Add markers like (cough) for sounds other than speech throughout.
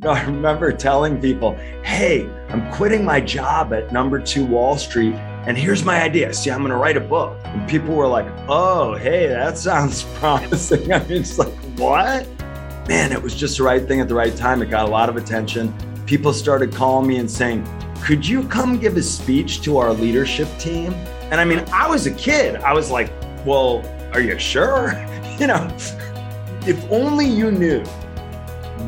Know, (laughs) I remember telling people, hey, I'm quitting my job at number two Wall Street. And here's my idea. See, I'm going to write a book. And people were like, oh, hey, that sounds (laughs) promising. (laughs) I mean, it's like, what? Man, it was just the right thing at the right time. It got a lot of attention. People started calling me and saying, could you come give a speech to our leadership team? And I mean, I was a kid. I was like, well, are you sure? You know, if only you knew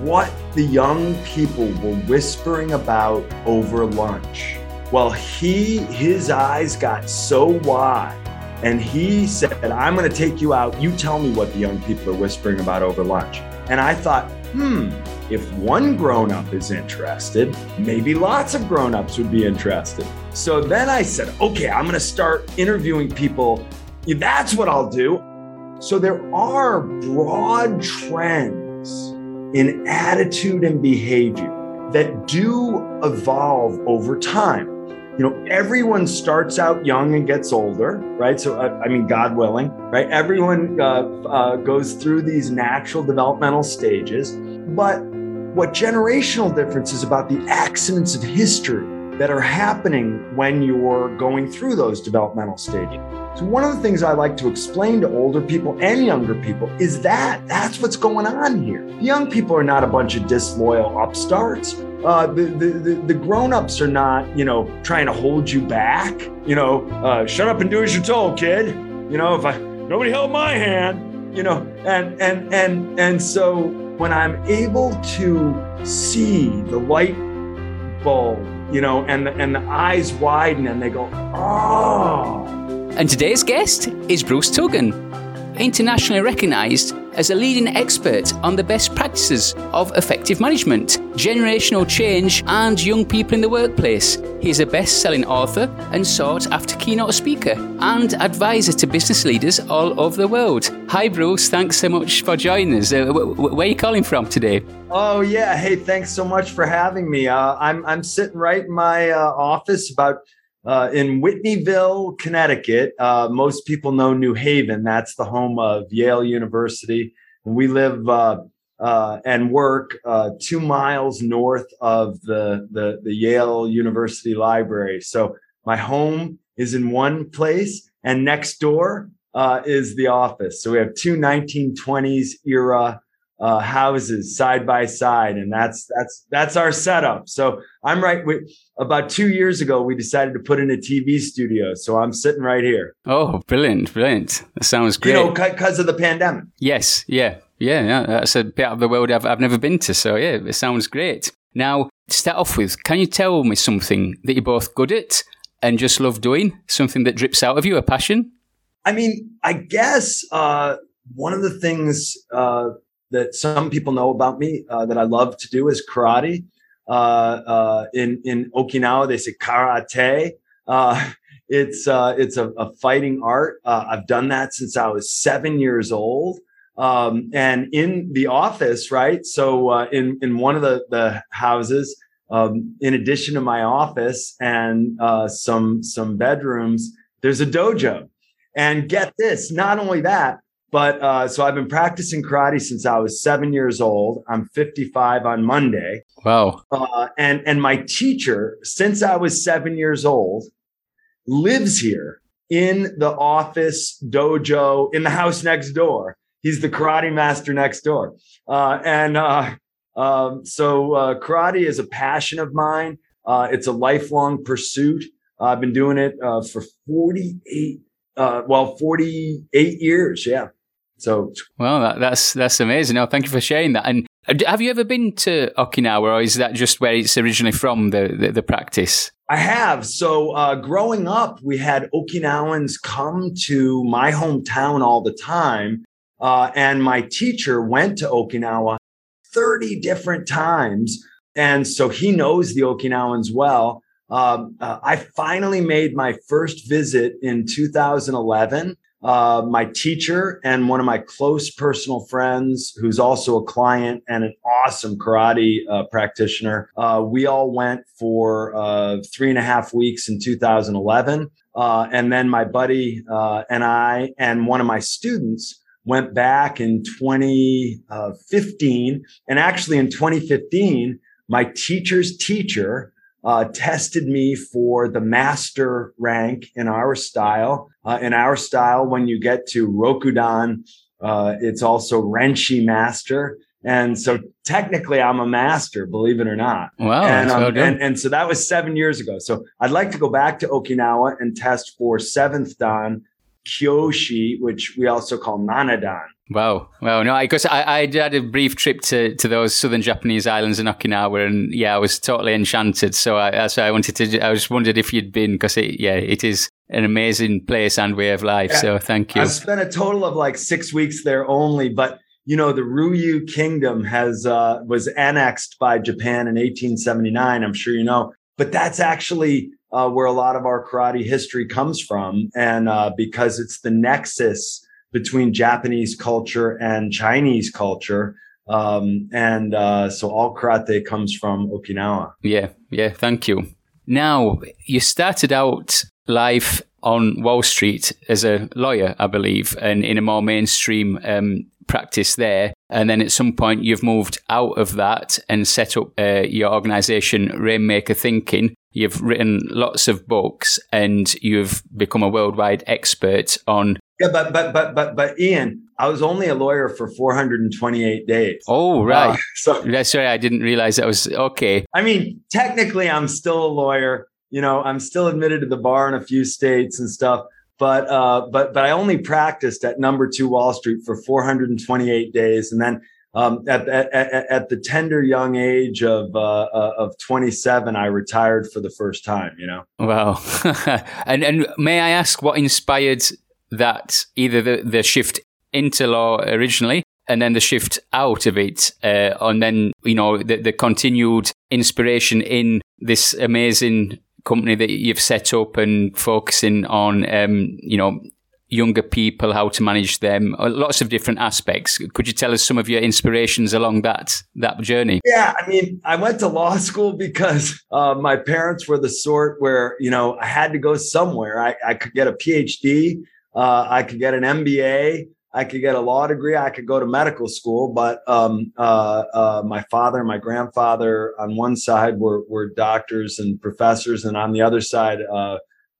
what the young people were whispering about over lunch. Well, he, his eyes got so wide and he said, I'm going to take you out. You tell me what the young people are whispering about over lunch. And I thought, hmm, if one grown up is interested, maybe lots of grown ups would be interested. So then I said, okay, I'm going to start interviewing people. That's what I'll do. So there are broad trends in attitude and behavior that do evolve over time. You know, everyone starts out young and gets older, right? So, uh, I mean, God willing, right? Everyone uh, uh, goes through these natural developmental stages. But what generational difference is about the accidents of history that are happening when you're going through those developmental stages. So one of the things I like to explain to older people and younger people is that that's what's going on here. Young people are not a bunch of disloyal upstarts. Uh, the, the, the, grown-ups are not, you know, trying to hold you back. You know, uh, shut up and do as you're told, kid. You know, if I nobody held my hand, you know, and and and and so when I'm able to see the light bulb you know, and and the eyes widen and they go, oh. And today's guest is Bruce Tulgan, internationally recognised as a leading expert on the best practices of effective management, generational change, and young people in the workplace. He is a best selling author and sought after keynote speaker and advisor to business leaders all over the world. Hi, Bruce. Thanks so much for joining us. Uh, where are you calling from today? Oh, yeah. Hey, thanks so much for having me. Uh, I'm, I'm sitting right in my uh, office about uh, in Whitneyville, Connecticut. Uh, most people know New Haven. That's the home of Yale University. And we live uh, uh and work uh, two miles north of the, the, the Yale University Library. So my home is in one place, and next door uh, is the office. So we have two 1920s era uh, houses side by side, and that's that's that's our setup. So I'm right. We, about two years ago, we decided to put in a TV studio, so I'm sitting right here. Oh, brilliant, brilliant! That sounds great. You know, because of the pandemic. Yes, yeah, yeah, yeah. That's a bit of the world I've I've never been to, so yeah, it sounds great. Now, to start off with, can you tell me something that you're both good at and just love doing? Something that drips out of you, a passion? I mean, I guess uh, one of the things uh, that some people know about me uh, that I love to do is karate. Uh, uh, in in Okinawa, they say karate. Uh, (laughs) it's uh, it's a, a, fighting art. Uh, I've done that since I was seven years old. Um, and in the office, right? So in in one of the the houses, um, in addition to my office and some some bedrooms, there's a dojo. And get this, not only that, but uh, so I've been practicing karate since I was seven years old. I'm 55 on Monday. Wow. Uh, and and my teacher, since I was seven years old, lives here in the office dojo in the house next door. He's the karate master next door. Uh, and uh, um, so uh, karate is a passion of mine. Uh, it's a lifelong pursuit. I've been doing it for 48 uh, well, 48 years. Yeah. So, well, that, that's that's amazing. No, thank you for sharing that. And have you ever been to Okinawa, or is that just where it's originally from the the, the practice? I have. So, uh, growing up, we had Okinawans come to my hometown all the time, uh, and my teacher went to Okinawa thirty different times, and so he knows the Okinawans well. Um, uh, I finally made my first visit in 2011 uh, my teacher and one of my close personal friends, who's also a client and an awesome karate uh, practitioner. Uh, we all went for uh, three and a half weeks in 2011. Uh, and then my buddy uh, and I and one of my students went back in 2015. And actually, in 2015, my teacher's teacher uh, tested me for the master rank in our style. Uh, in our style, when you get to Rokudan, uh, it's also Renshi master. And so technically I'm a master, believe it or not. Wow. And, um, and, and, so that was seven years ago. So I'd like to go back to Okinawa and test for seventh Dan Kyoshi, which we also call Nanadan. Wow. Well, no, because I, I, I had a brief trip to, to those southern Japanese islands in Okinawa, and yeah, I was totally enchanted. So I, that's why I wanted to. I just wondered if you'd been, because it, yeah, it is an amazing place and way of life. Yeah. So thank you. I spent a total of like six weeks there only, but you know the Ryukyu Kingdom has uh, was annexed by Japan in 1879. I'm sure you know, but that's actually uh, where a lot of our karate history comes from, and uh, because it's the nexus between Japanese culture and Chinese culture. Um, and uh, so all karate comes from Okinawa. Yeah, yeah, thank you. Now, you started out life on Wall Street as a lawyer, I believe, and in a more mainstream um, practice there. And then at some point, you've moved out of that and set up uh, your organization, Rainmaker Thinking. You've written lots of books and you've become a worldwide expert on yeah, but but but but but Ian, I was only a lawyer for 428 days. Oh, right. Uh, (laughs) so that's right. I didn't realize that was okay. I mean, technically, I'm still a lawyer. You know, I'm still admitted to the bar in a few states and stuff. But uh, but but I only practiced at number two Wall Street for 428 days, and then um, at, at, at, the tender young age of uh, uh, of 27, I retired for the first time. You know. Wow. (laughs) and and may I ask what inspired that either the, the shift into law originally and then the shift out of it, uh, and then you know the, the continued inspiration in this amazing company that you've set up and focusing on, um, you know, younger people, how to manage them, uh, lots of different aspects. Could you tell us some of your inspirations along that that journey? Yeah, I mean, I went to law (laughs) school because uh, my parents were the sort where you know I had to go somewhere. I, I could get a PhD uh, I could get an MBA. I could get a law degree. I could go to medical school. But um, uh, uh, my father and my grandfather on one side were, were doctors and professors, and on the other side,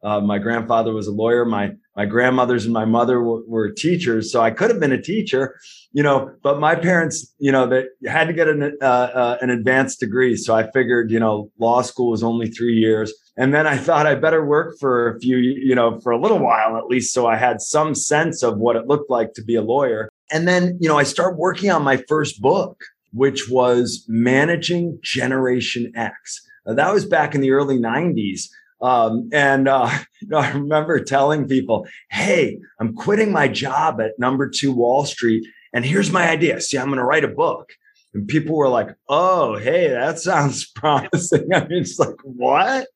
uh, my grandfather was a lawyer. My my grandmothers and my mother were, were, teachers, so I could have been a teacher, you know. But my parents, you know, they had to get an uh, uh, an advanced degree, so I figured, you know, law school was only three years, and then I thought I better work for a few, you know, for a little while at least, so I had some sense of what it looked like to be a lawyer. And then, you know, I started working on my first book, which was managing Generation X. Now, that was back in the early '90s um, and uh, (laughs) you know, I remember telling people, "Hey, I'm quitting my job at Number Two Wall Street, and here's my idea. See, I'm going to write a book." And people were like, "Oh, hey, that (laughs) sounds promising." (laughs) I mean, it's like what?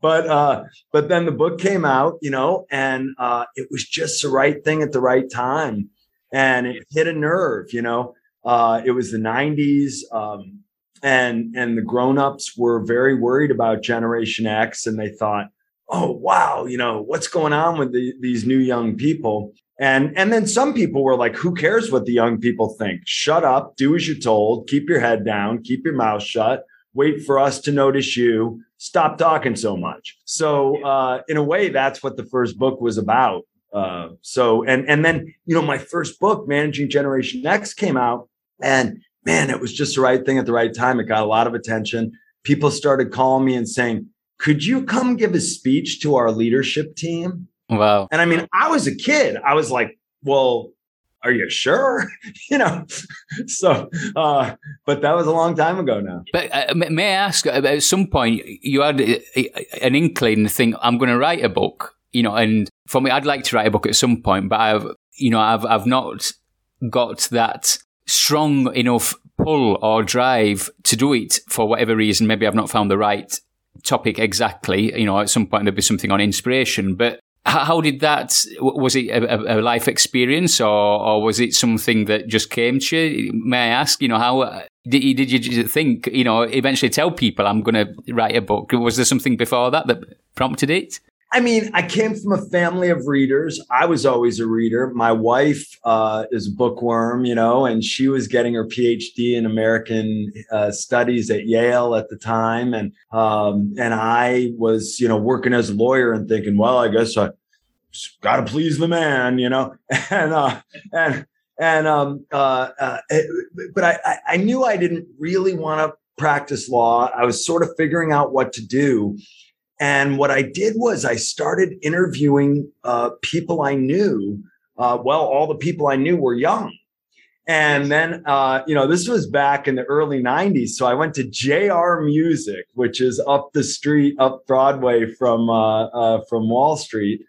But uh, but then the book came out, you know, and uh, it was just the right thing at the right time, and it hit a nerve, you know. Uh, it was the '90s. Um, and and the grown-ups were very worried about generation x and they thought oh wow you know what's going on with the, these new young people? And and then some people were like who cares what the young people think? Shut up do as you're told keep your head down keep your mouth shut wait for us to notice you stop talking so much. So uh, in a way that's what the first book was about uh, so and and then you know my first book managing generation x came out and man, it was just the right thing at the right time. It got a lot of attention. People started calling me and saying, could you come give a speech to our leadership team? Wow. And I mean, I was a kid. I was like, well, are you sure? (laughs) you know, (laughs) so, uh, but that was a long time ago now. But uh, may I ask, uh, at some point, you had an inkling to think, I'm going to write a book, you know, and for me, I'd like to write a book at some point, but I've, you know, I've, I've not got that strong enough pull or drive to do it for whatever reason. Maybe I've not found the right topic exactly. You know, at some point there'll be something on inspiration, but how did that was it a, a, life experience or, or was it something that just came to you may i ask you know how uh, did you, did you think you know eventually tell people i'm going to write a book was there something before that that prompted it I mean, I came from a family of readers. I was always a reader. My wife uh, is a bookworm, you know, and she was getting her PhD in American uh, studies at Yale at the time, and um, and I was, you know, working as a lawyer and thinking, well, I guess I got to please the man, you know, (laughs) and uh, and and um, uh, uh, but I I knew I didn't really want to practice law. I was sort of figuring out what to do. And what I did was I started interviewing uh, people I knew. Uh, well, all the people I knew were young. And then, uh, you know, this was back in the early 90s. So I went to JR Music, which is up the street, up Broadway from, uh, uh, from Wall Street.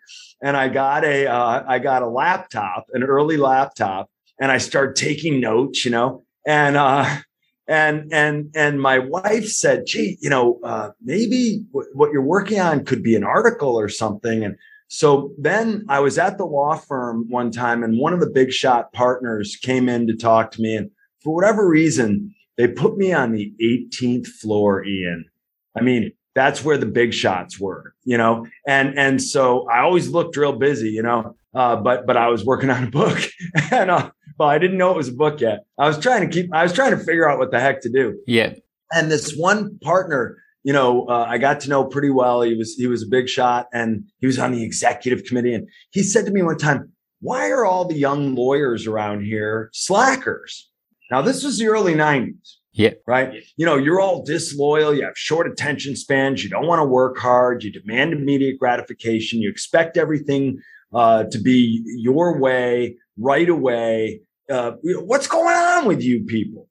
And I got a, uh, I got a laptop, an early laptop, and I started taking notes, you know, and, and and and my wife said gee you know uh, maybe w- what you're working on could be an article or something. And so then i was at the law firm one time and one of the big shot partners came in to talk to me. And for whatever reason they put me on the 18th floor ian. I mean that's where the big shots were you know and and so i always looked real busy you know uh, but but i was working on a book (laughs) and uh, well, I didn't know it was a book yet. I was trying to keep, I was trying to figure out what the heck to do. Yeah. And this one partner, you know, uh, I got to know pretty well. He was, he was a big shot and he was on the executive committee. And he said to me one time, why are all the young lawyers around here slackers? Now, this was the early 90s. Yeah. Right. You know, you're all disloyal. You have short attention spans. You don't want to work hard. You demand immediate gratification. You expect everything uh, to be your way right away. Uh, what's going on with you people?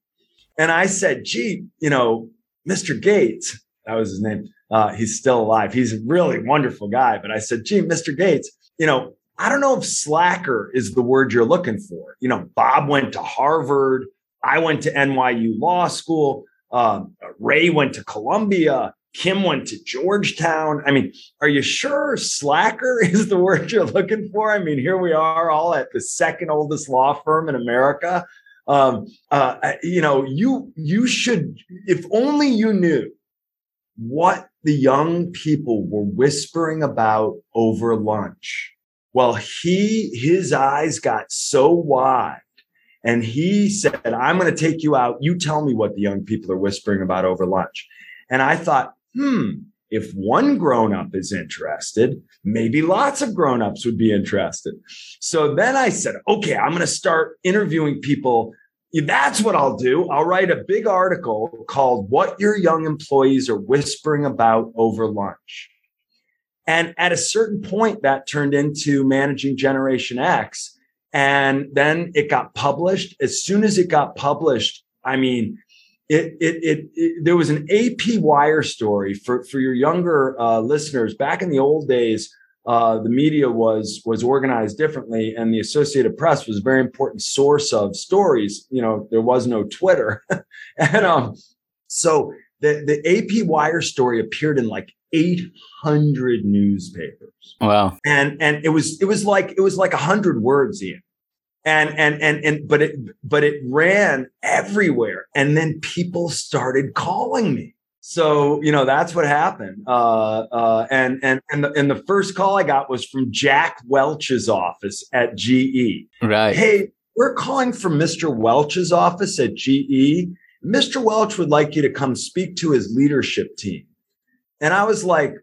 And I said, gee, you know, Mr. Gates, that was his name. Uh, he's still alive. He's a really wonderful guy. But I said, gee, Mr. Gates, you know, I don't know if slacker is the word you're looking for. You know, Bob went to Harvard. I went to NYU Law School. Uh, Ray went to Columbia. Kim went to Georgetown. I mean, are you sure slacker (laughs) is the word you're looking for? I mean, here we are all at the second oldest law firm in America. Um, uh, you know, you you should, if only you knew what the young people were whispering about over lunch. Well, he his eyes got so wide and he said, I'm going to take you out. You tell me what the young people are whispering about over lunch. And I thought, hmm, if one grown up is interested, maybe lots of grown ups would be interested. So then I said, okay, I'm going to start interviewing people. That's what I'll do. I'll write a big article called What Your Young Employees Are Whispering About Over Lunch. And at a certain point, that turned into Managing Generation X. And then it got published. As soon as it got published, I mean, it, it, it, it, there was an AP wire story for, for your younger uh, listeners back in the old days. Uh, the media was was organized differently, and the Associated Press was a very important source of stories. You know, there was no Twitter, (laughs) and um, so the the AP wire story appeared in like 800 newspapers. Wow! And and it was it was like it was like 100 words, Ian. And and and and but it but it ran everywhere. And then people started calling me. So you know that's what happened. Uh, uh, and and and the, and the first call i got was from jack welch's office at ge right. Hey we're calling from mr welch's office at ge mr welch would like you to come speak to his leadership team and i was like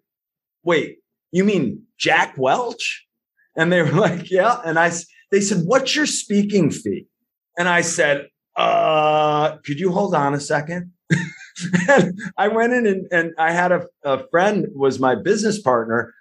wait you mean jack welch and they were (laughs) like yeah and i they said, What's your speaking fee? And I said, uh, could you hold on a second? (laughs) I went in and, and I had a, a friend was my business partner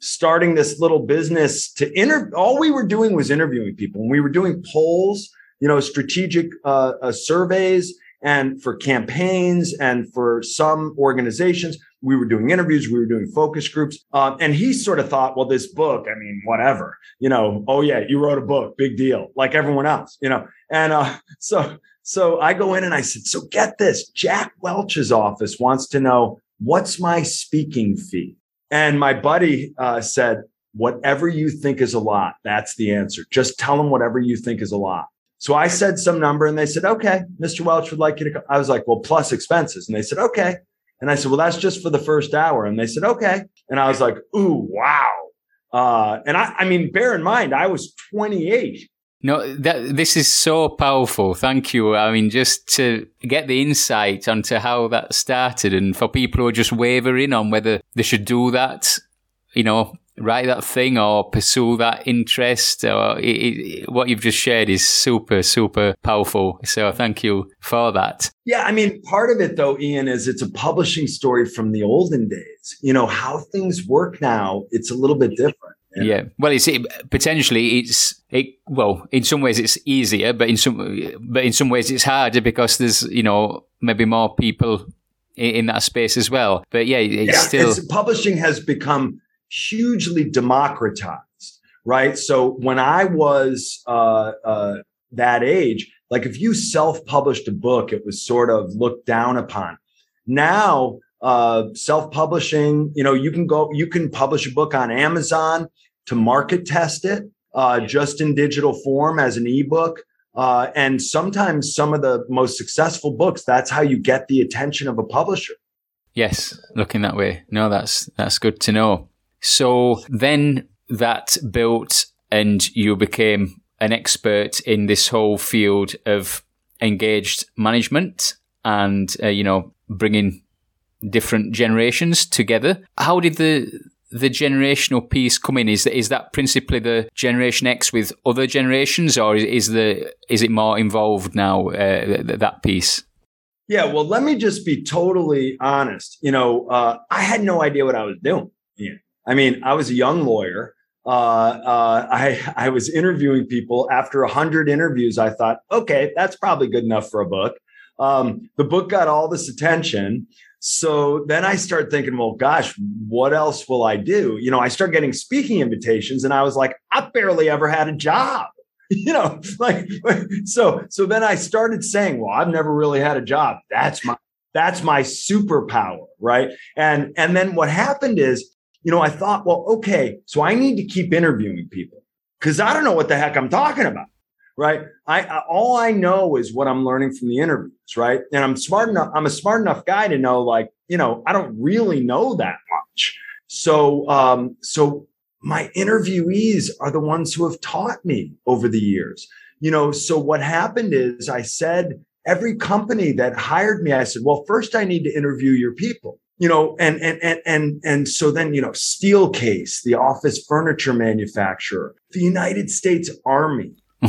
starting this little business to interview. All we were doing was interviewing people. And we were doing polls, you know, strategic uh, uh, surveys and for campaigns and for some organizations we were doing interviews, we were doing focus groups. Um, and he sort of thought, well, this book, I mean, whatever, you know, oh yeah, you wrote a book, big deal, like everyone else, you know. And uh, (laughs) so, so I go in and I said, so get this, Jack Welch's office wants to know what's my speaking fee. And my buddy uh, said, whatever you think is a lot, that's the answer. Just tell them whatever you think is a lot. So I said some number and they said, okay, Mr. Welch would like you to come. I was like, well, plus expenses. And they said, okay. And I said, well, that's just for the first hour. And they said, okay. And I was like, ooh, wow. Uh, and I, I mean, bear in mind, I was 28. No, that this is so powerful. Thank you. I mean, just to get the insight onto how that started, and for people who are just wavering on whether they should do that, you know, write that thing or pursue that interest, or it, it, what you've just shared is super, super powerful. So thank you for that. Yeah, I mean, part of it though, Ian, is it's a publishing story from the olden days. You know how things work now. It's a little bit different. Yeah. yeah. Well, it's it, potentially it's it. Well, in some ways it's easier, but in some but in some ways it's harder because there's you know maybe more people in, in that space as well. But yeah, it's yeah, still it's, publishing has become hugely democratized, right? So when I was uh, uh, that age, like if you self-published a book, it was sort of looked down upon. Now uh, self-publishing. You know, you can go, you can publish a book on Amazon to market test it uh, just in digital form as an ebook. Uh, and sometimes some of the most successful books, that's how you get the attention of a publisher. Yes, looking that way. No, that's that's good to know. So then that built, and you became an expert in this whole field of engaged management, and uh, you know bringing different generations together. How did the the generational piece come in? Is that is that principally the Generation X with other generations, or is the is it more involved now uh, that piece? Yeah, well, let me just be totally honest. You know, uh, I had no idea what I was doing. Yeah. I mean, I was a young lawyer. Uh, uh, I I was interviewing people. After a hundred interviews, I thought, okay, that's probably good enough for a book. Um, the book got all this attention. So then I start thinking, well, gosh, what else will I do? You know, I start getting speaking invitations and I was like, I barely ever had a job. (laughs) You know, like (laughs) so so then I started saying, well, I've never really had a job. That's my that's my superpower, right? And and then what happened is, you know, I thought, well, okay, so I need to keep interviewing people because I don't know what the heck I'm talking about right? I, I, all I know is what I'm learning from the interviews, right? And I'm smart enough. I'm a smart enough guy to know, like, you know, I don't really know that much. So, um, so my interviewees are the ones who have taught me over the years. You know, so what happened is I said every company that hired me, I said, well, first I need to interview your people you know, and and and and and so then you know, Steelcase, the office furniture manufacturer, the United States Army, (laughs) uh,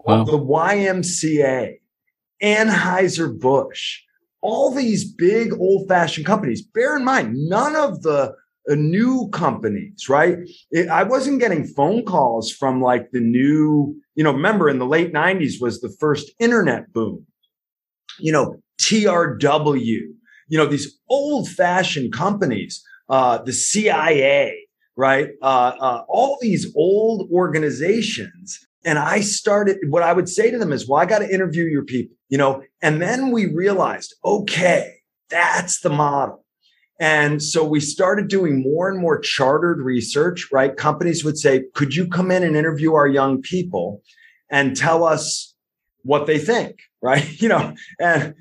wow. the YMCA, Anheuser Busch, all these big old fashioned companies. Bear in mind, none of the uh, new companies, right? It, I wasn't getting phone calls from like the new, you know, remember in the late 90s was the first internet boom. You know, TRW, you know, these old fashioned companies, uh, the CIA, right? Uh, uh, all these old organizations and I started, what I would say to them is, well, I got to interview your people, you know, and then we realized, okay, that's the model. And so we started doing more and more chartered research, right? Companies would say, could you come in and interview our young people and tell us what they think, right? (laughs) You know, and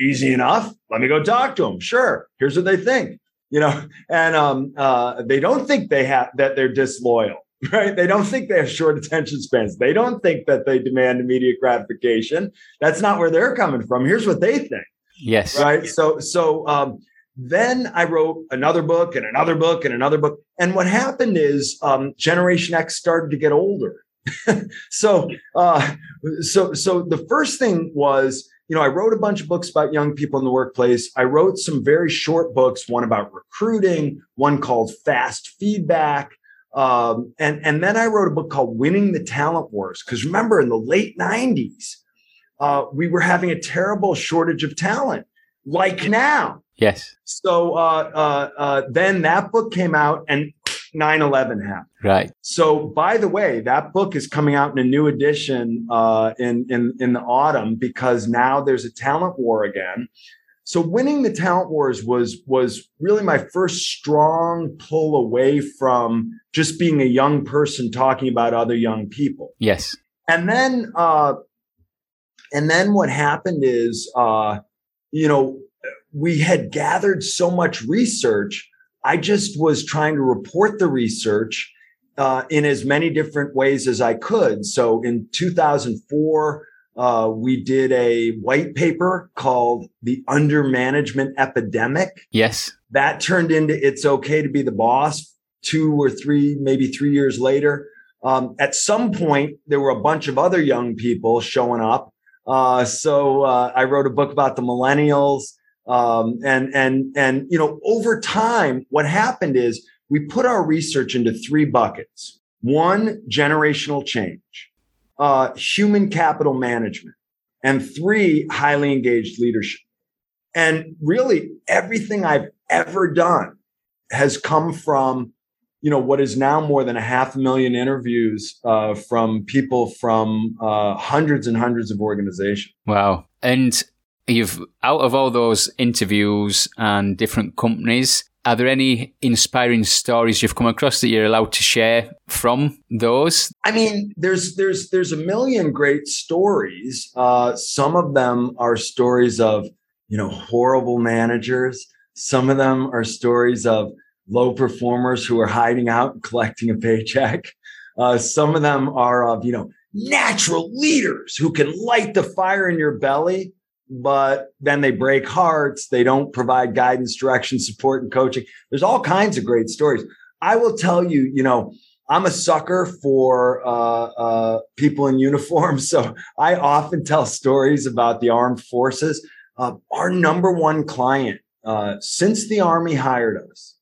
easy enough. Let me go talk to them. Sure. Here's what they think, you know, and um, uh, they don't think they have that they're disloyal (laughs) right? They don't think they have short attention spans. They don't think that they demand immediate gratification. That's not where they're coming from. Here's what they think. Yes. Right. So, so, um, then I wrote another book and another book and another book. And what happened is, um, Generation X started to get older. (laughs) so, uh, so, so the first thing was, you know, I wrote a bunch of books about young people in the workplace. I wrote some very short books, one about recruiting, one called Fast Feedback. Um, and, and then I wrote a book called Winning the Talent Wars. Because remember, in the late 90s, uh, we were having a terrible shortage of talent, like now. Yes. So uh, uh, uh then that book came out and 9 11 happened. Right. So, by the way, that book is coming out in a new edition uh, in, in, in the autumn because now there's a talent war again. So winning the talent wars was was really my first strong pull away from just being a young person talking about other young people. Yes. And then uh and then what happened is uh you know we had gathered so much research I just was trying to report the research uh, in as many different ways as I could. So in 2004, uh, we did a white paper called The Under Management Epidemic. Yes. That turned into It's Okay to Be the Boss two or three, maybe three years later. Um, at some point, there were a bunch of other young people showing up. Uh, so uh, I wrote a book about the millennials. Um, and and and you know, over time, what happened is we put our research into three buckets. One, generational change, uh, human capital management, and three, highly engaged leadership. And really, everything I've ever done has come from you know what is now more than a half million interviews uh, from people from uh, hundreds and hundreds of organizations. Wow! And you've out of all those interviews and different companies, are there any inspiring stories you've come across that you're allowed to share from those? I mean, there's there's there's a million great stories. Uh, some of them are stories of you know horrible managers. Some of them are stories of low performers who are hiding out and (laughs) collecting a paycheck. Uh, some of them are of, you know, natural leaders who can light the fire in your belly, but then they break hearts. They don't provide guidance, direction, support, and coaching. There's all kinds of great stories. I will tell you, you know, I'm a sucker for uh, uh, people in uniform. (laughs) So I often tell stories about the armed forces. Uh, our number one client, uh, since the Army hired us,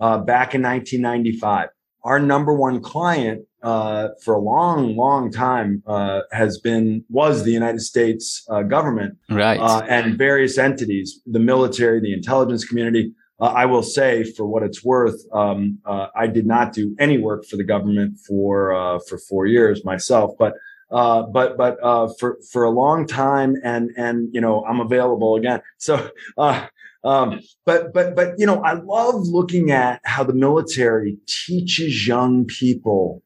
uh, back in 1995. Our number one client uh, for a long, long time uh, has been was the United States uh, government, right, uh, and various entities, the military, the intelligence community. Uh, I will say, for what it's worth, um, I did not do any work for the government for for four years myself, but. Uh, but but uh, for for a long time, and and you know I'm available again. So uh, um, but but but you know, I love looking at how the military teaches young people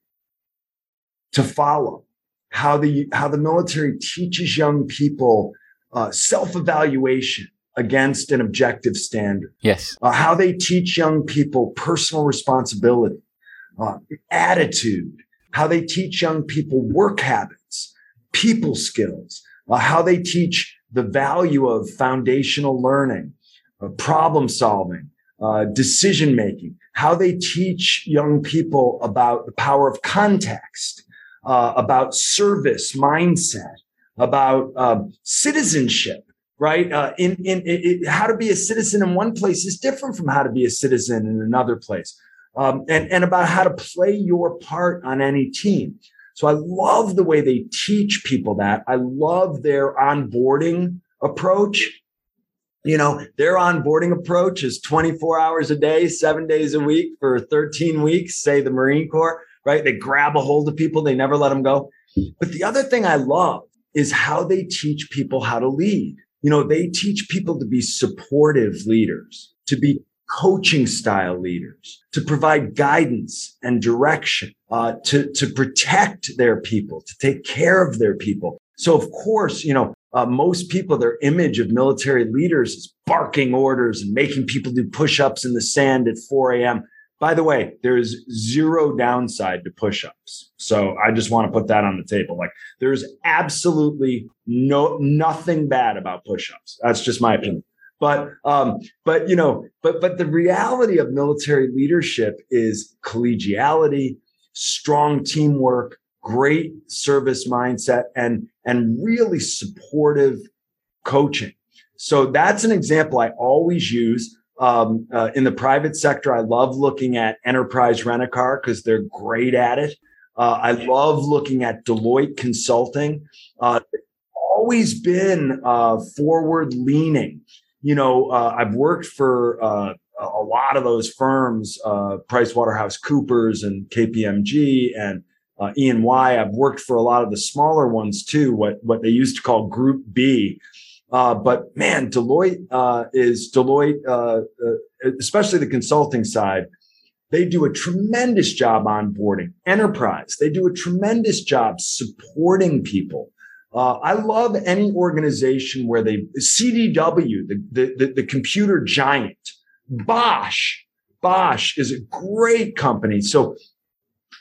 to follow. How the how the military teaches young people uh, self evaluation against an objective standard. Yes. Uh, how they teach young people personal responsibility, uh, attitude. How they teach young people work habits, people skills. Uh, how they teach the value of foundational learning uh, problem solving, uh, decision making, how they teach young people about the power of context, uh, about service mindset, about um, citizenship, right? Uh, in, in, in, how to be a citizen in one place is different from how to be a citizen in another place. Um, and, and about how to play your part on any team. So I love the way they teach people that. I love their onboarding approach you know, their onboarding approach is 24 hours a day, seven days a week for 13 weeks, say the Marine Corps, right? They grab a hold of people, they never let them go. But the other thing I love is how they teach people how to lead. You know, they teach people to be supportive leaders, to be coaching style leaders, to provide guidance and direction, uh, to, to protect their people, to take care of their people. So of course, you know, uh, most people, their image of military leaders is barking orders and making people do push-ups in the sand at 4 a.m. By the way, there is zero downside to push-ups. So I just want to put that on the table. Like there's absolutely no nothing bad about push-ups. That's just my opinion. But um, but you know, but but the reality of military leadership is collegiality, strong teamwork, great service mindset and and really supportive coaching so that's an example i always use um, uh, in the private sector i love looking at enterprise rent-a-car because they're great at it uh, i love looking at deloitte consulting uh, always been uh, forward leaning you know uh, i've worked for uh, a lot of those firms uh, price coopers and kpmg and uh, E&Y. I've worked for a lot of the smaller ones too, what, what they used to call Group B. Uh, but man, Deloitte uh, is Deloitte, uh, uh, especially the consulting side. They do a tremendous job onboarding enterprise. They do a tremendous job supporting people. Uh, I love any organization where they CDW, the, the, the, the computer giant, Bosch, Bosch is a great company. So,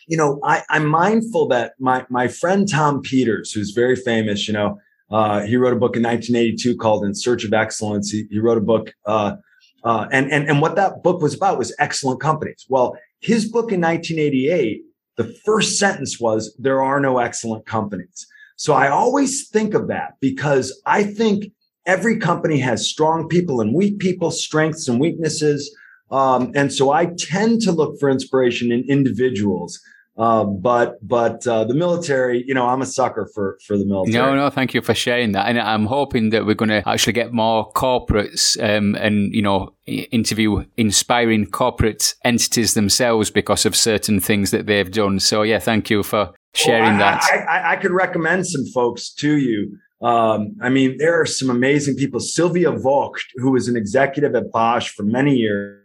you know, I, I'm mindful that my my friend Tom Peters, who's very famous, you know, uh, he wrote a book in 1982 called In Search of Excellence. He, he wrote a book, uh, uh, and and and what that book was about was excellent companies. Well, his book in 1988, the first sentence was, "There are no excellent companies." So I always think of that because I think every company has strong people and weak people, strengths and weaknesses. Um, and so I tend to look for inspiration in individuals. Uh, but but uh, the military, you know, I'm a sucker for for the military. No, no, thank you for sharing that, and I'm hoping that we're going to actually get more corporates um, and you know interview inspiring corporate entities themselves because of certain things that they've done. So yeah, thank you for sharing well, I, that. I, I, I, could recommend some folks to you. Um, I mean, there are some amazing people. Sylvia Vogt, who was an executive at Bosch for many years,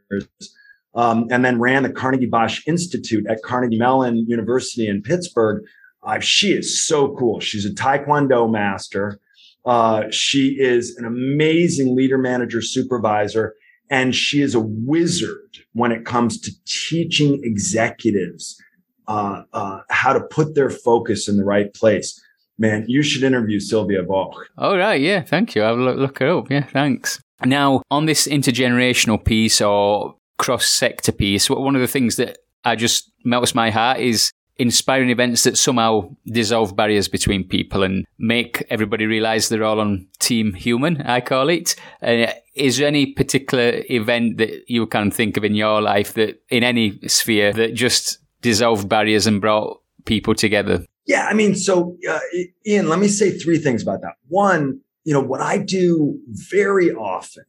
um, and then ran the Carnegie Bosch Institute at Carnegie Mellon University in Pittsburgh. Uh, she is so cool. She's a Taekwondo master. Uh, she is an amazing leader, manager, supervisor, and she is a wizard when it comes to teaching executives uh, uh, how to put their focus in the right place. Man, you should interview Sylvia Vogt. All right, yeah, thank you. I'll look, look her up. Yeah, thanks. Now, on this intergenerational piece or cross sector piece, one of the things that I just melts my heart is inspiring events that somehow dissolve barriers between people and make everybody realize they're all on team human, I call it. Uh, is there any particular event that you can think of in your life that in any sphere that just dissolved barriers and brought people together? Yeah, I mean, so uh, Ian, let me say three things about that. One, you know, what I do very often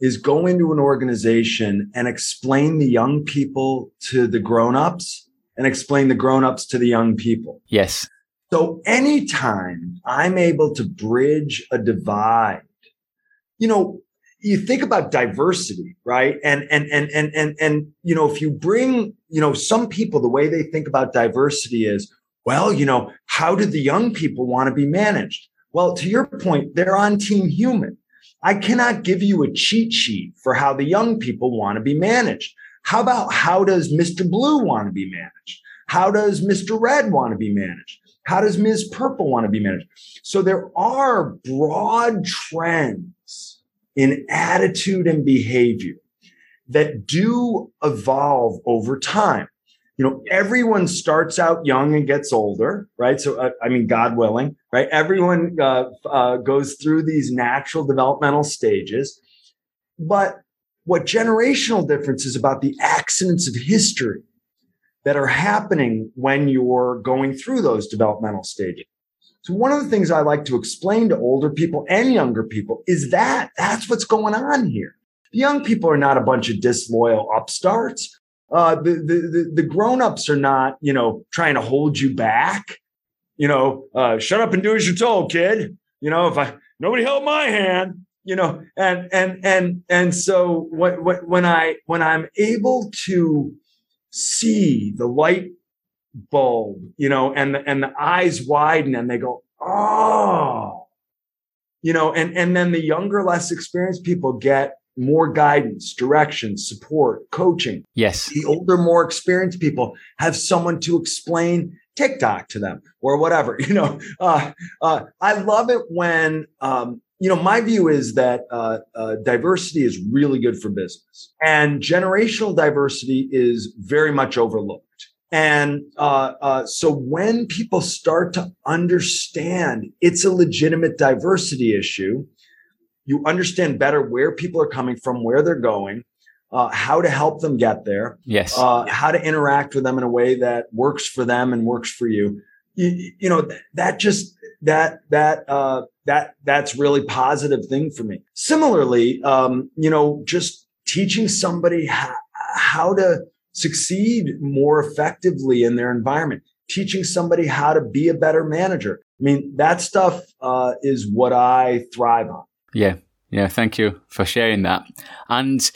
is go into an organization and explain the young people to the grown-ups and explain the grown-ups to the young people. Yes. So anytime I'm able to bridge a divide, you know, you think about diversity, right? And and and and and and you know, if you bring, you know, some people the way they think about diversity is, well, you know, how do the young people want to be managed? Well, to your point, they're on team human. I cannot give you a cheat sheet for how the young people want to be managed. How about how does Mr. Blue want to be managed? How does Mr. Red want to be managed? How does Ms. Purple want to be managed? So there are broad trends in attitude and behavior that do evolve over time. You know, everyone starts out young and gets older, right? So, uh, I mean, God willing, right? Everyone uh, uh, goes through these natural developmental stages. But what generational difference is about the accidents of history that are happening when you're going through those developmental stages. So one of the things I like to explain to older people and younger people is that that's what's going on here. The young people are not a bunch of disloyal upstarts. Uh, the, the, the, grown-ups are not, you know, trying to hold you back. You know, uh, shut up and do as you're told, kid. You know, if I, nobody held my hand, you know, and, and, and, and so when, when I, when I'm able to see the light bulb, you know, and the, and the eyes widen and they go, oh, you know, and, and then the younger, less experienced people get more guidance, direction, support, coaching. Yes. The older, more experienced people have someone to explain TikTok to them or whatever, (laughs) you know, uh, uh, I love it when, um, you know, my view is that uh, uh, diversity is really good for business, and generational diversity is very much overlooked. And uh, uh, so when people start to understand it's a legitimate diversity issue, you understand better where people are coming from, where they're going, uh, how to help them get there, yes, uh, how to interact with them in a way that works for them and works for you. You, you know that just that that uh, that that's really positive thing for me. Similarly, um, you know, just teaching somebody how, how to succeed more effectively in their environment, teaching somebody how to be a better manager. I mean, that stuff uh, is what I thrive on. Yeah. Yeah. Thank you for sharing that. And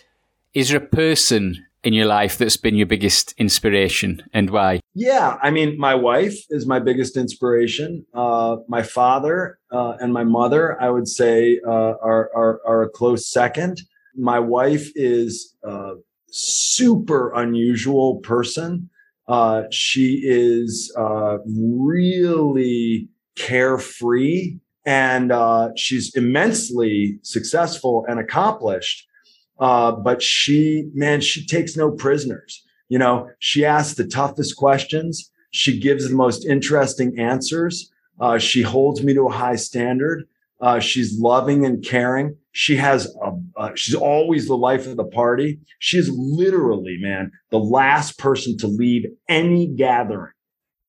is there a person in your life that's been your biggest inspiration and why? Yeah. I mean, my wife is my biggest inspiration. Uh, my father uh, and my mother, I would say, uh, are, are, are, a close second. My wife is uh, super unusual person. Uh, she is uh, really carefree and uh, she's immensely successful and accomplished. Uh, but she, man, she takes no prisoners. You know, she asks the toughest questions. She gives the most interesting answers. Uh, she holds me to a high standard. Uh, she's loving and caring. She has a, uh, she's always the life of the party. She is literally, man, the last person to leave any gathering.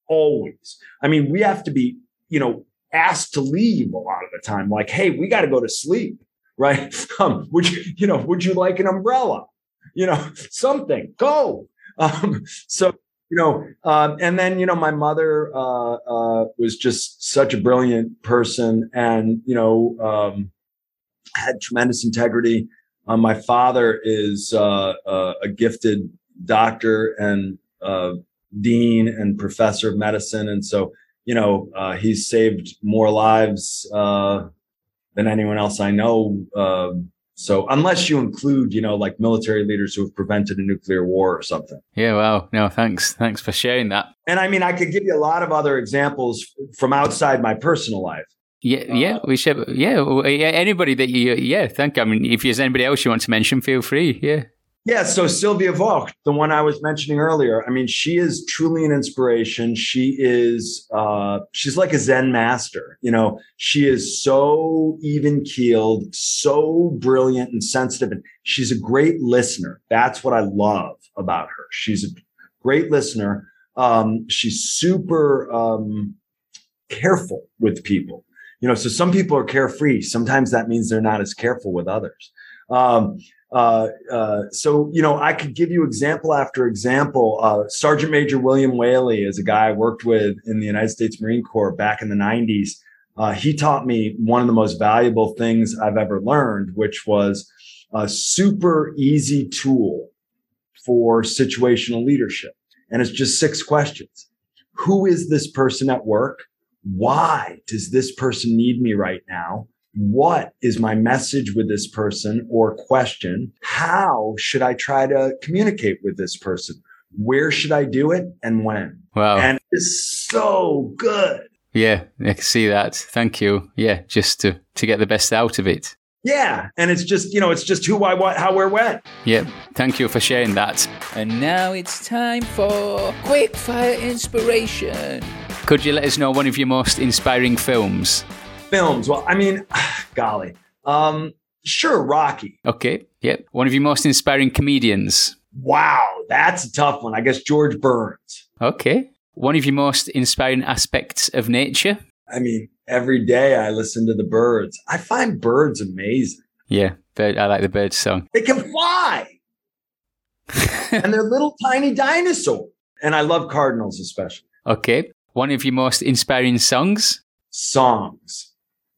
Always. I mean, we have to be, you know, asked to leave a lot of the time. Like, hey, we got to go to sleep, right? (laughs) Um, would you, you know, would you like an umbrella? You know, (laughs) something. Go. Um, so you know, um, and then you know, my mother uh, uh, was just such a brilliant person, and you know, um, had tremendous integrity. Uh, my father is uh, uh, a gifted doctor and uh, dean and professor of medicine, and so you know, uh, he's saved more lives uh, than anyone else I know. Um, so unless you include, you know, like military leaders who have prevented a nuclear war or something. Yeah, wow. No, thanks. Thanks for sharing that. And I mean, I could give you a lot of other examples from outside my personal life. Yeah, uh, yeah, we should. Yeah, anybody that you, yeah, thank. You. I mean, if there's anybody else you want to mention, feel free. Yeah. Yeah, so Sylvia Vogt, the one I was mentioning earlier, I mean, she is truly an inspiration. She is, uh, she's like a Zen master. You know, she is so even keeled, so brilliant and sensitive, and she's a great listener. That's what I love about her. She's a great listener. Um, she's super um, careful with people. You know, so some people are carefree. Sometimes that means they're not as careful with others. Um, uh, uh, so, you know, I could give you example after example. Uh, Sergeant Major William Whaley is a guy I worked with in the United States Marine Corps back in the 90s. Uh, he taught me one of the most valuable things I've ever learned, which was a super easy tool for situational leadership. And it's just six questions. Who is this person at work? Why does this person need me right now? What is my message with this person or question? How should I try to communicate with this person? Where should I do it and when? Wow. And it's so good. Yeah, I can see that. Thank you. Yeah, just to, to get the best out of it. Yeah, and it's just, you know, it's just who, why, what, how, where, when. Yeah, thank you for sharing that. And now it's time for quick fire inspiration. Could you let us know one of your most inspiring films? Films. Well, I mean, (sighs) golly. Um, sure, Rocky. Okay. Yep. One of your most inspiring comedians. Wow, that's a tough one. I guess George Burns. Okay. One of your most inspiring aspects of nature. I mean, every day I listen to the birds. I find birds amazing. Yeah, bird, I like the bird song. They can fly. (laughs) and they're little tiny dinosaurs. And I love cardinals especially. Okay. One of your most inspiring songs? Songs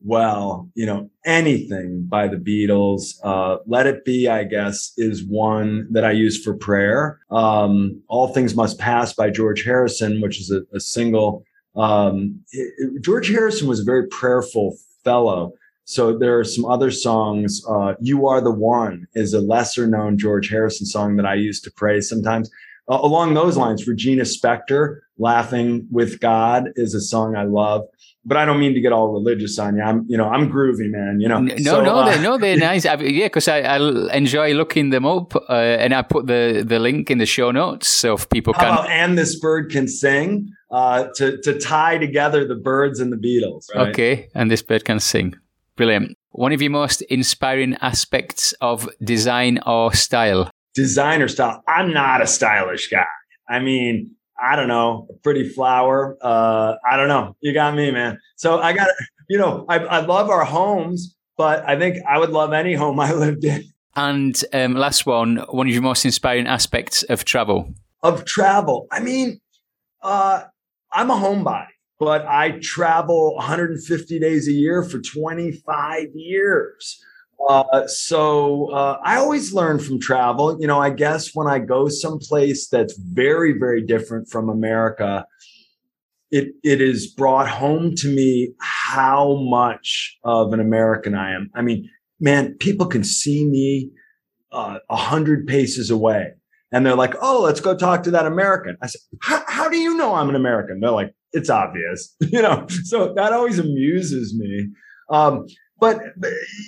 well, you know, anything by the Beatles. Uh, Let It Be, I guess, is one that I use for prayer. Um, All Things Must Pass by George Harrison, which is a, a single. Um, it, it, George Harrison was a very prayerful fellow. So there are some other songs. Uh, you Are the One is a lesser known George Harrison song that I use to pray sometimes. Uh, along those lines, Regina Spektor, Laughing with God is a song I love but I don't mean to get all religious on you. I'm, you know, I'm groovy, man. You know, no, so, no, uh, they're, no, they're (laughs) nice. I, yeah, because I, I enjoy looking them up, uh, and I put the the link in the show notes so if people can. About, and this bird can sing uh, to to tie together the birds and the Beatles. Right? Okay, and this bird can sing. Brilliant. One of your most inspiring aspects of design or style. Designer style. I'm not a stylish guy. I mean, I don't know, a pretty flower. Uh, I don't know. You got me, man. So I got, you know, I, I love our homes, but I think I would love any home I (laughs) lived in. And um, last one, one of your most inspiring aspects of travel. Of travel, I mean, uh, I'm a homebody, but I travel 150 days a year for 25 years. Uh, so uh, I always learn from travel. You know, I guess when I go someplace that's very, very different from America, it it is brought home to me how much of an American I am. I mean, man, people can see me uh, a hundred paces away and they're like, "Oh, let's go talk to that American." I said, "How do you know I'm an American?" They're like, "It's obvious," (laughs) you know. So that always amuses me. Um, but,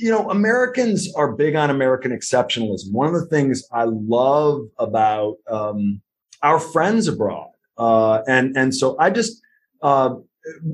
you know, Americans are big on American exceptionalism. One of the things I love about um, our friends abroad, uh, and and so I just uh,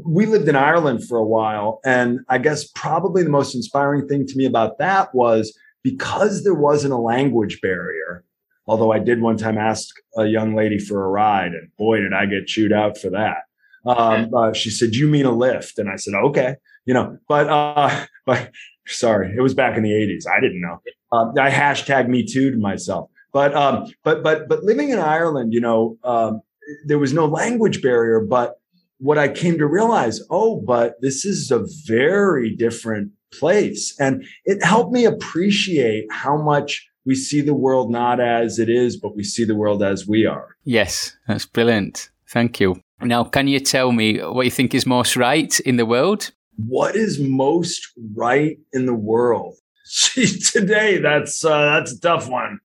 we lived in Ireland for a while, and I guess probably the most inspiring thing to me about that was because there wasn't a language barrier. Although I did one time ask a young lady for a ride, and boy, did I get chewed out for that. Um, uh, she said, "You mean a lift?" And I said, "Okay." You know, but uh, (laughs) but sorry, it was back in the '80s. I didn't know. Uh, I hashtag me too to myself. But um, but but but living in Ireland, you know, um, there was no language barrier. But what I came to realize, oh, but this is a very different place, and it helped me appreciate how much we see the world not as it is, but we see the world as we are. Yes, that's brilliant. Thank you. Now, can you tell me what you think is most right in the world? What is most right in the world? (laughs) today that's uh, that's a tough one.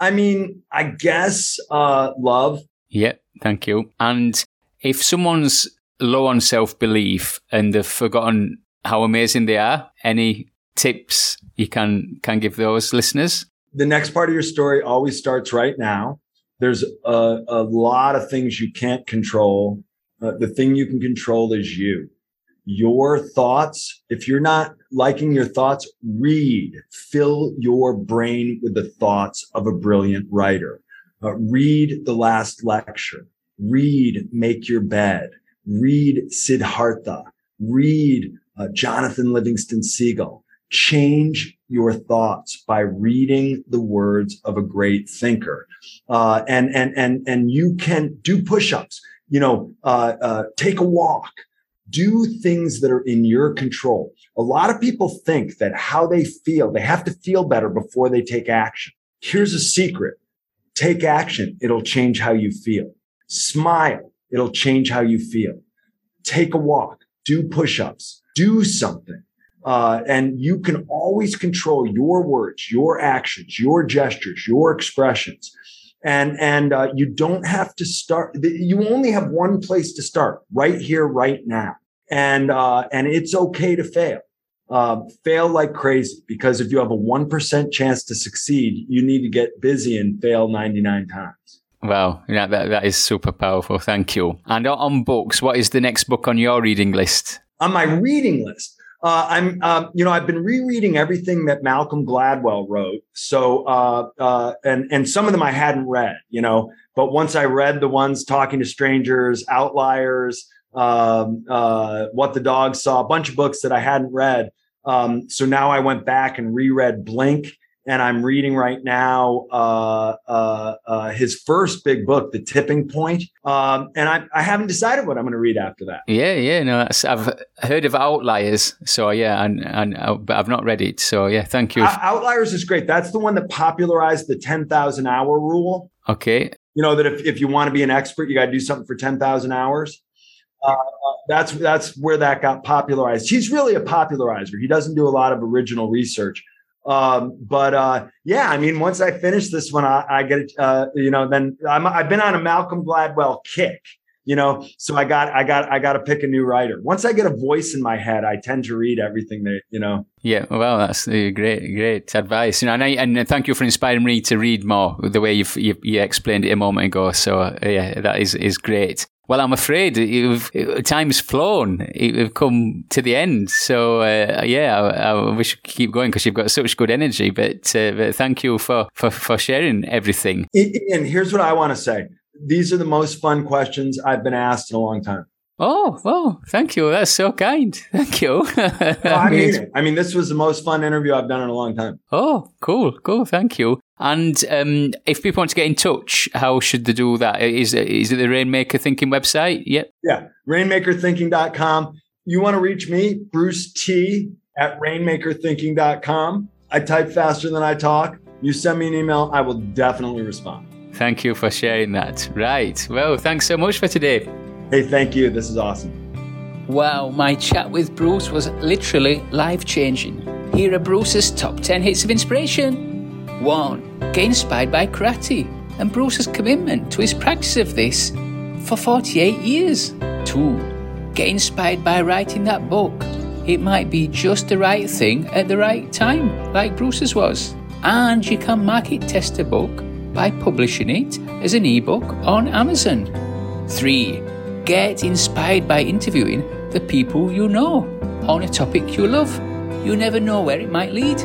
I mean, I guess uh, love. Yeah, thank you. And if someone's low on self belief and they've forgotten how amazing they are, any tips you can can give those listeners? The next part of your story always starts right now. There's a, a lot of things you can't control. Uh, the thing you can control is you. Your thoughts. If you're not liking your thoughts, read. Fill your brain with the thoughts of a brilliant writer. Uh, read the last lecture. Read Make Your Bed. Read Siddhartha. Read uh, Jonathan Livingston Seagull. Change your thoughts by reading the words of a great thinker. Uh, and, and, and, and you can do push-ups, you know, uh, uh, take a walk, do things that are in your control. A lot of people think that how they feel, they have to feel better before they take action. Here's a secret. Take action. It'll change how you feel. Smile. It'll change how you feel. Take a walk. Do push-ups. Do something. Uh, and you can always control your words, your actions, your gestures, your expressions. And, and, uh, you don't have to start. You only have one place to start right here, right now. And, uh, and it's okay to fail. Uh, fail like crazy because if you have a 1% chance to succeed, you need to get busy and fail 99 times. Wow, yeah, that, that is super powerful. Thank you. And on books, what is the next book on your reading list? On my reading list, uh, I'm, um, you know, I've been rereading everything that Malcolm Gladwell wrote. So, uh, uh, and and some of them I hadn't read, you know, but once I read the ones talking to strangers, outliers, um, uh, what the dog saw, a bunch of books that I hadn't read. Um, so now I went back and reread Blink and I'm reading right now uh, uh, uh, his first big book, The Tipping Point. Um, and I, I, haven't decided what I'm going to read after that. Yeah, yeah, no, I've heard of Outliers, so yeah, and, and uh, but I've not read it, so yeah, thank you. Outliers is great. That's the one that popularized the 10,000 hour rule. Okay. You know that if, if you want to be an expert, you got to do something for 10,000 hours. Uh, that's that's where that got popularized. He's really a popularizer. He doesn't do a lot of original research um, but uh, yeah, I mean, once I finish this one, I, I get uh, you know, then I'm, I've been on a Malcolm Gladwell kick, you know, so I got I got I got to pick a new writer. Once I get a voice in my head, I tend to read everything that you know. Yeah, well, that's uh, great, great advice. You know, and, I, and thank you for inspiring me to read more the way you've you, you explained it a moment ago. So uh, yeah, that is is great. Well, I'm afraid you've, time's flown. We've come to the end. So, uh, yeah, I, I, wish you could keep going because you've got such good energy. But, uh, but thank you for, for, for sharing everything. And here's what I want to say these are the most fun questions I've been asked in a long time. Oh, well, thank you. That's so kind. Thank you. (laughs) well, I mean it. I mean, this was the most fun interview I've done in a long time. Oh, cool, cool. Thank you. And um, if people want to get in touch, how should they do that? Is it, is it the Rainmaker Thinking website? Yep. Yeah, rainmakerthinking.com. You want to reach me, Bruce T at rainmakerthinking.com. I type faster than I talk. You send me an email, I will definitely respond. Thank you for sharing that. Right. Well, thanks so much for today. Hey, thank you. This is awesome. Wow, my chat with Bruce was literally life changing. Here are Bruce's top 10 hits of inspiration. 1. Get inspired by karate and Bruce's commitment to his practice of this for 48 years. 2. Get inspired by writing that book. It might be just the right thing at the right time, like Bruce's was. And you can market test a book by publishing it as an ebook on Amazon. 3. Get inspired by interviewing the people you know on a topic you love. You never know where it might lead.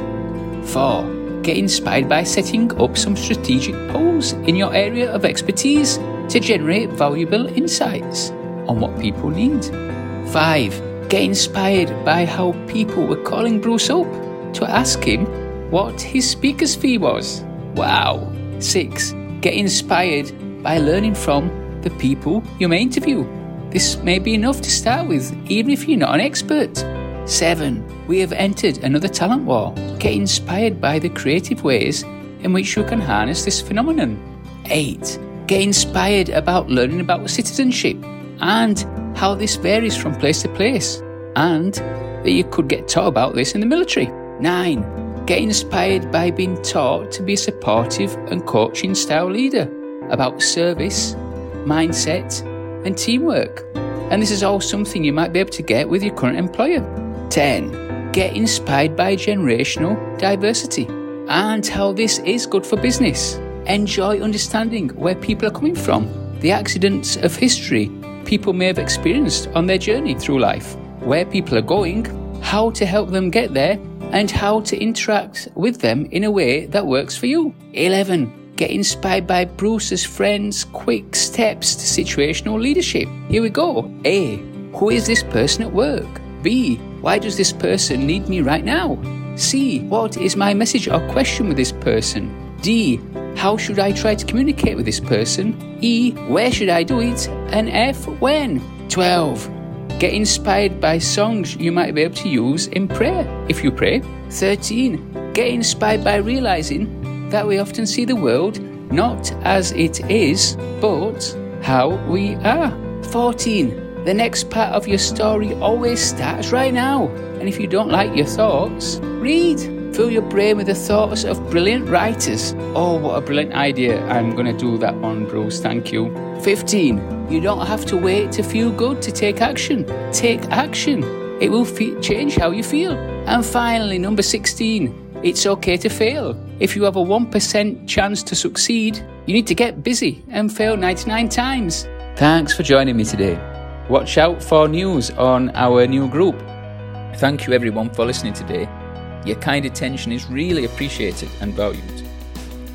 4. Get inspired by setting up some strategic polls in your area of expertise to generate valuable insights on what people need. 5. Get inspired by how people were calling Bruce up to ask him what his speaker's fee was. Wow. 6. Get inspired by learning from the people you may interview. This may be enough to start with, even if you're not an expert. 7. We have entered another talent war. Get inspired by the creative ways in which you can harness this phenomenon. 8. Get inspired about learning about citizenship and how this varies from place to place, and that you could get taught about this in the military. 9. Get inspired by being taught to be a supportive and coaching style leader about service, mindset, and teamwork. And this is all something you might be able to get with your current employer. 10. Get inspired by generational diversity and how this is good for business. Enjoy understanding where people are coming from, the accidents of history people may have experienced on their journey through life, where people are going, how to help them get there, and how to interact with them in a way that works for you. 11. Get inspired by Bruce's friends' quick steps to situational leadership. Here we go. A. Who is this person at work? B. Why does this person need me right now? C. What is my message or question with this person? D. How should I try to communicate with this person? E. Where should I do it? And F. When? 12. Get inspired by songs you might be able to use in prayer if you pray. 13. Get inspired by realizing that we often see the world not as it is, but how we are. 14. The next part of your story always starts right now. And if you don't like your thoughts, read. Fill your brain with the thoughts of brilliant writers. Oh, what a brilliant idea. I'm going to do that one, Bruce. Thank you. 15. You don't have to wait to feel good to take action. Take action. It will fe- change how you feel. And finally, number 16. It's okay to fail. If you have a 1% chance to succeed, you need to get busy and fail 99 times. Thanks for joining me today. Watch out for news on our new group. Thank you everyone for listening today. Your kind attention is really appreciated and valued.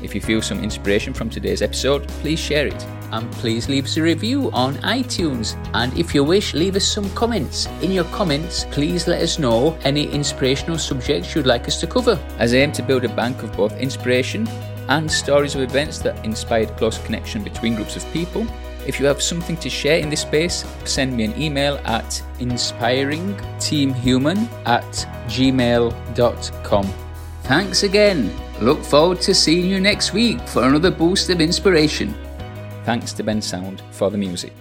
If you feel some inspiration from today's episode, please share it and please leave us a review on iTunes. And if you wish, leave us some comments. In your comments, please let us know any inspirational subjects you'd like us to cover, as I aim to build a bank of both inspiration and stories of events that inspired close connection between groups of people. If you have something to share in this space, send me an email at inspiringteamhuman at gmail.com. Thanks again. Look forward to seeing you next week for another boost of inspiration. Thanks to Bensound for the music.